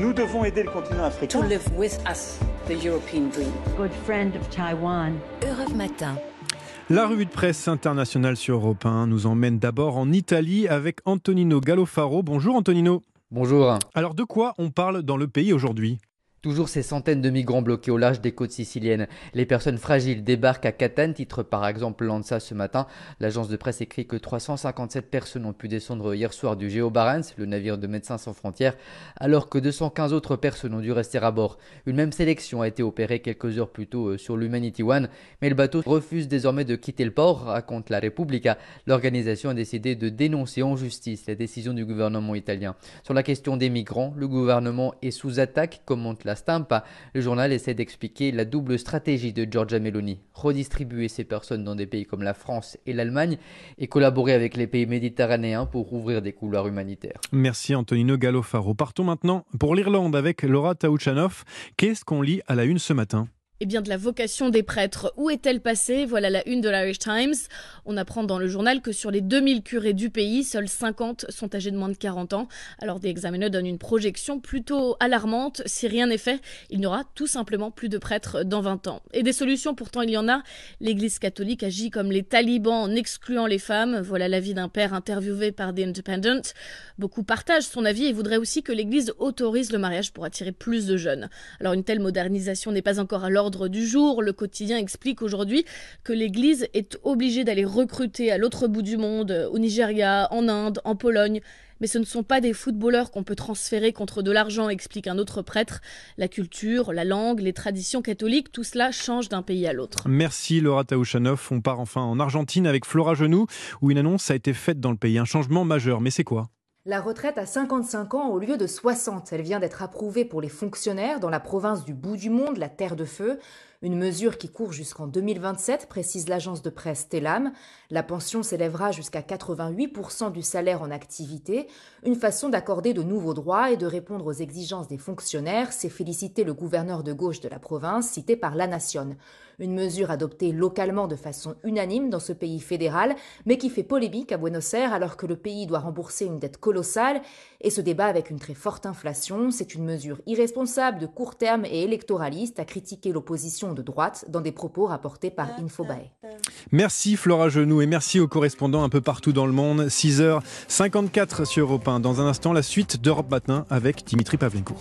Nous devons aider le continent africain. To live with us, the European dream. Good friend of Taiwan. Europe Matin. La revue de presse internationale sur Europe 1 nous emmène d'abord en Italie avec Antonino Gallofaro. Bonjour Antonino. Bonjour. Alors de quoi on parle dans le pays aujourd'hui? Toujours ces centaines de migrants bloqués au large des côtes siciliennes. Les personnes fragiles débarquent à Catane, titre par exemple Lanza ce matin. L'agence de presse écrit que 357 personnes ont pu descendre hier soir du Geo Barents, le navire de Médecins sans frontières, alors que 215 autres personnes ont dû rester à bord. Une même sélection a été opérée quelques heures plus tôt euh, sur l'Humanity One, mais le bateau refuse désormais de quitter le port, raconte la Repubblica. L'organisation a décidé de dénoncer en justice la décision du gouvernement italien. Sur la question des migrants, le gouvernement est sous attaque, commente la Stampa. Le journal essaie d'expliquer la double stratégie de Giorgia Meloni, redistribuer ces personnes dans des pays comme la France et l'Allemagne et collaborer avec les pays méditerranéens pour ouvrir des couloirs humanitaires. Merci Antonino Gallofaro. Partons maintenant pour l'Irlande avec Laura Taouchanoff. Qu'est-ce qu'on lit à la une ce matin? Eh bien, de la vocation des prêtres. Où est-elle passée? Voilà la une de l'Irish Times. On apprend dans le journal que sur les 2000 curés du pays, seuls 50 sont âgés de moins de 40 ans. Alors, des examineurs donnent une projection plutôt alarmante. Si rien n'est fait, il n'y aura tout simplement plus de prêtres dans 20 ans. Et des solutions, pourtant, il y en a. L'Église catholique agit comme les talibans en excluant les femmes. Voilà l'avis d'un père interviewé par The Independent. Beaucoup partagent son avis et voudraient aussi que l'Église autorise le mariage pour attirer plus de jeunes. Alors, une telle modernisation n'est pas encore à l'ordre du jour. Le quotidien explique aujourd'hui que l'Église est obligée d'aller recruter à l'autre bout du monde, au Nigeria, en Inde, en Pologne. Mais ce ne sont pas des footballeurs qu'on peut transférer contre de l'argent, explique un autre prêtre. La culture, la langue, les traditions catholiques, tout cela change d'un pays à l'autre. Merci Laura Taouchanoff. On part enfin en Argentine avec Flora Genoux, où une annonce a été faite dans le pays. Un changement majeur, mais c'est quoi? La retraite à 55 ans au lieu de 60. Elle vient d'être approuvée pour les fonctionnaires dans la province du bout du monde, la Terre de Feu. Une mesure qui court jusqu'en 2027, précise l'agence de presse Telam. La pension s'élèvera jusqu'à 88% du salaire en activité. Une façon d'accorder de nouveaux droits et de répondre aux exigences des fonctionnaires, s'est félicité le gouverneur de gauche de la province, cité par La Nation. Une mesure adoptée localement de façon unanime dans ce pays fédéral, mais qui fait polémique à Buenos Aires alors que le pays doit rembourser une dette colossale. Et ce débat avec une très forte inflation, c'est une mesure irresponsable de court terme et électoraliste, à critiquer l'opposition de droite dans des propos rapportés par Infobae. Merci Flora Genoux et merci aux correspondants un peu partout dans le monde. 6h54 sur Europe 1. Dans un instant, la suite d'Europe Matin avec Dimitri Pavlenko.